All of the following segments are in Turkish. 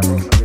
Rosa.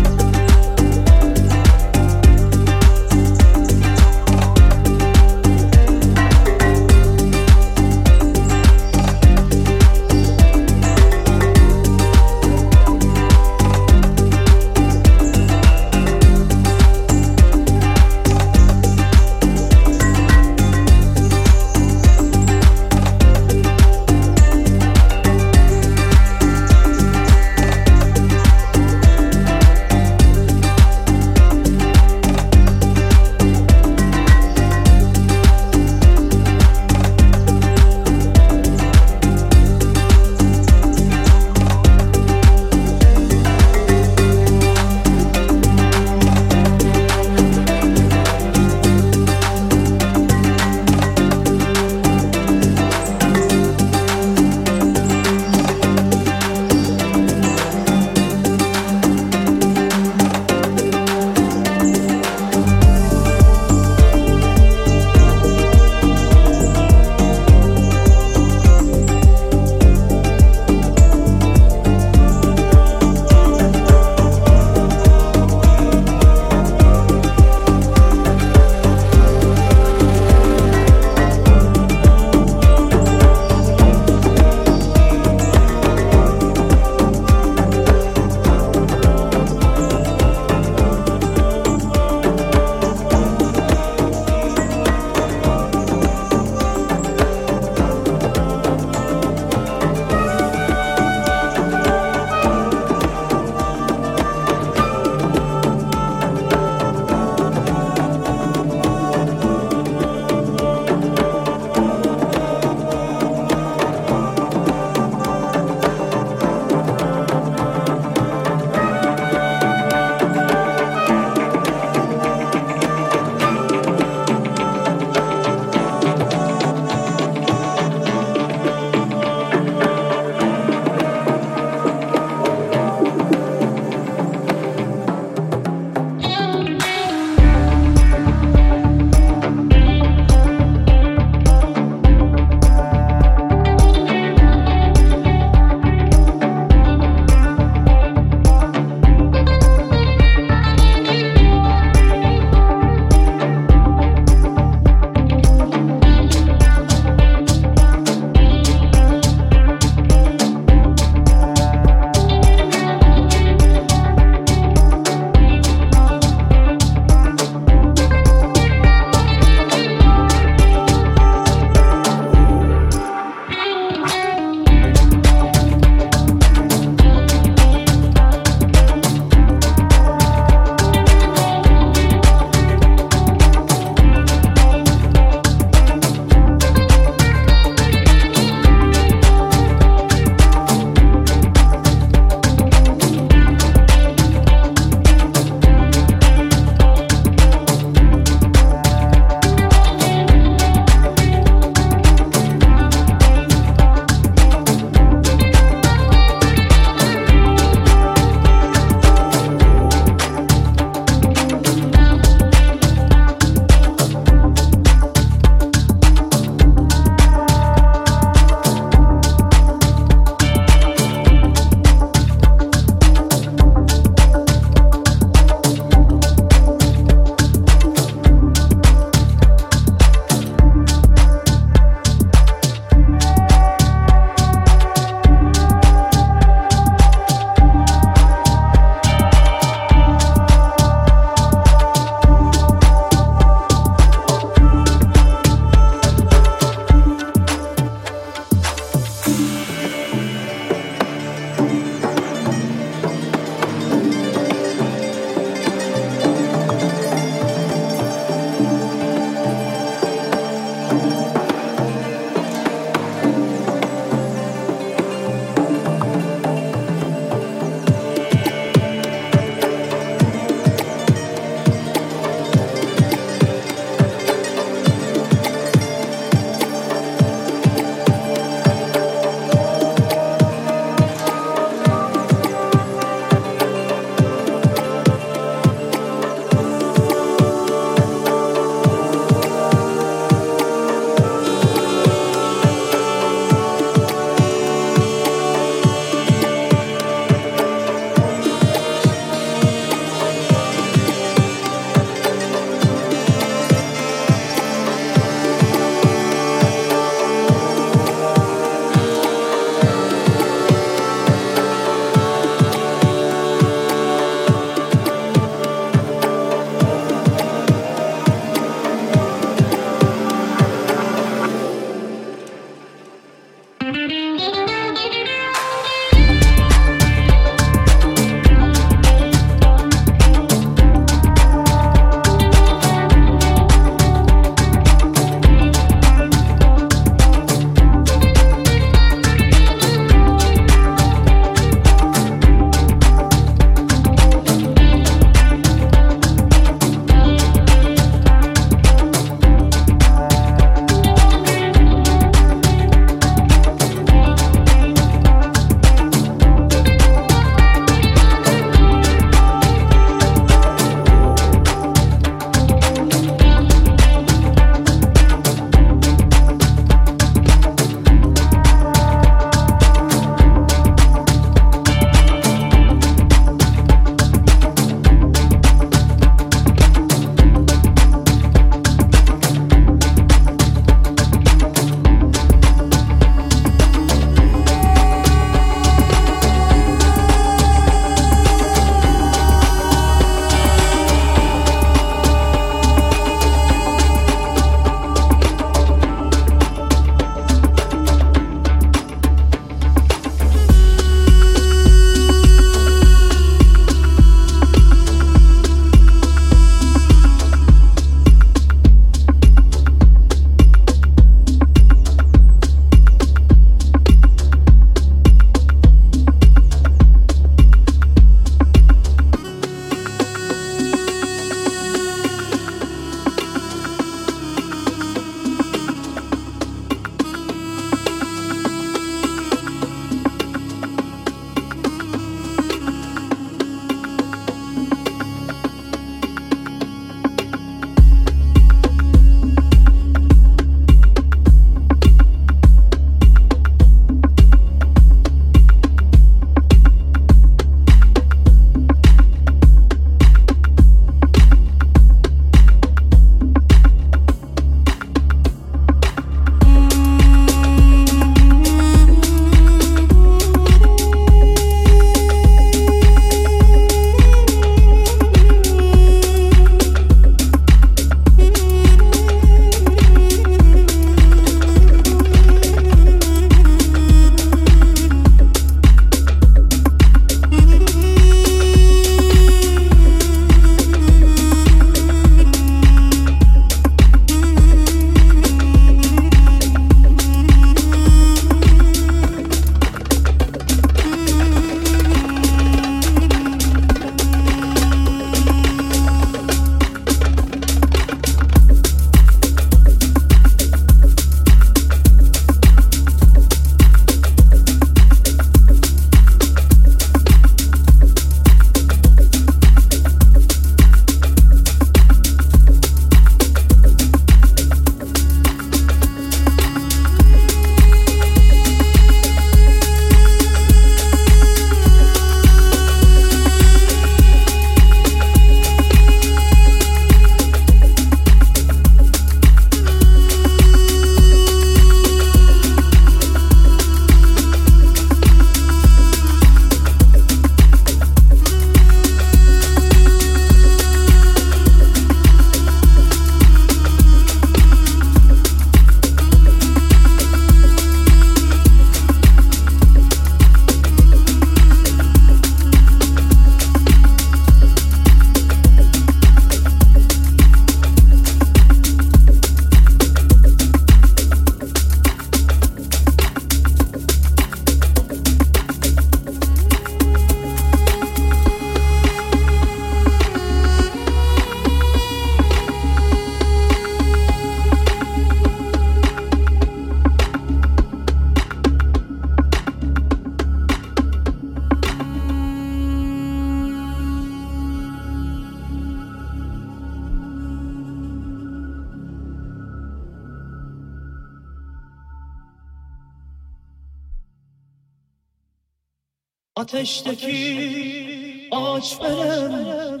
Ateşteki ağaç benim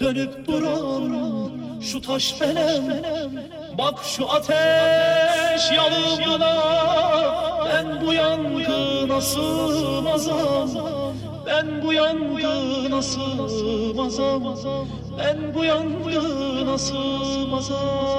Dönüp duran şu taş benim Bak şu ateş yanımda Ben bu yangına sığmazam Ben bu yangına sığmazam Ben bu yangına sığmazam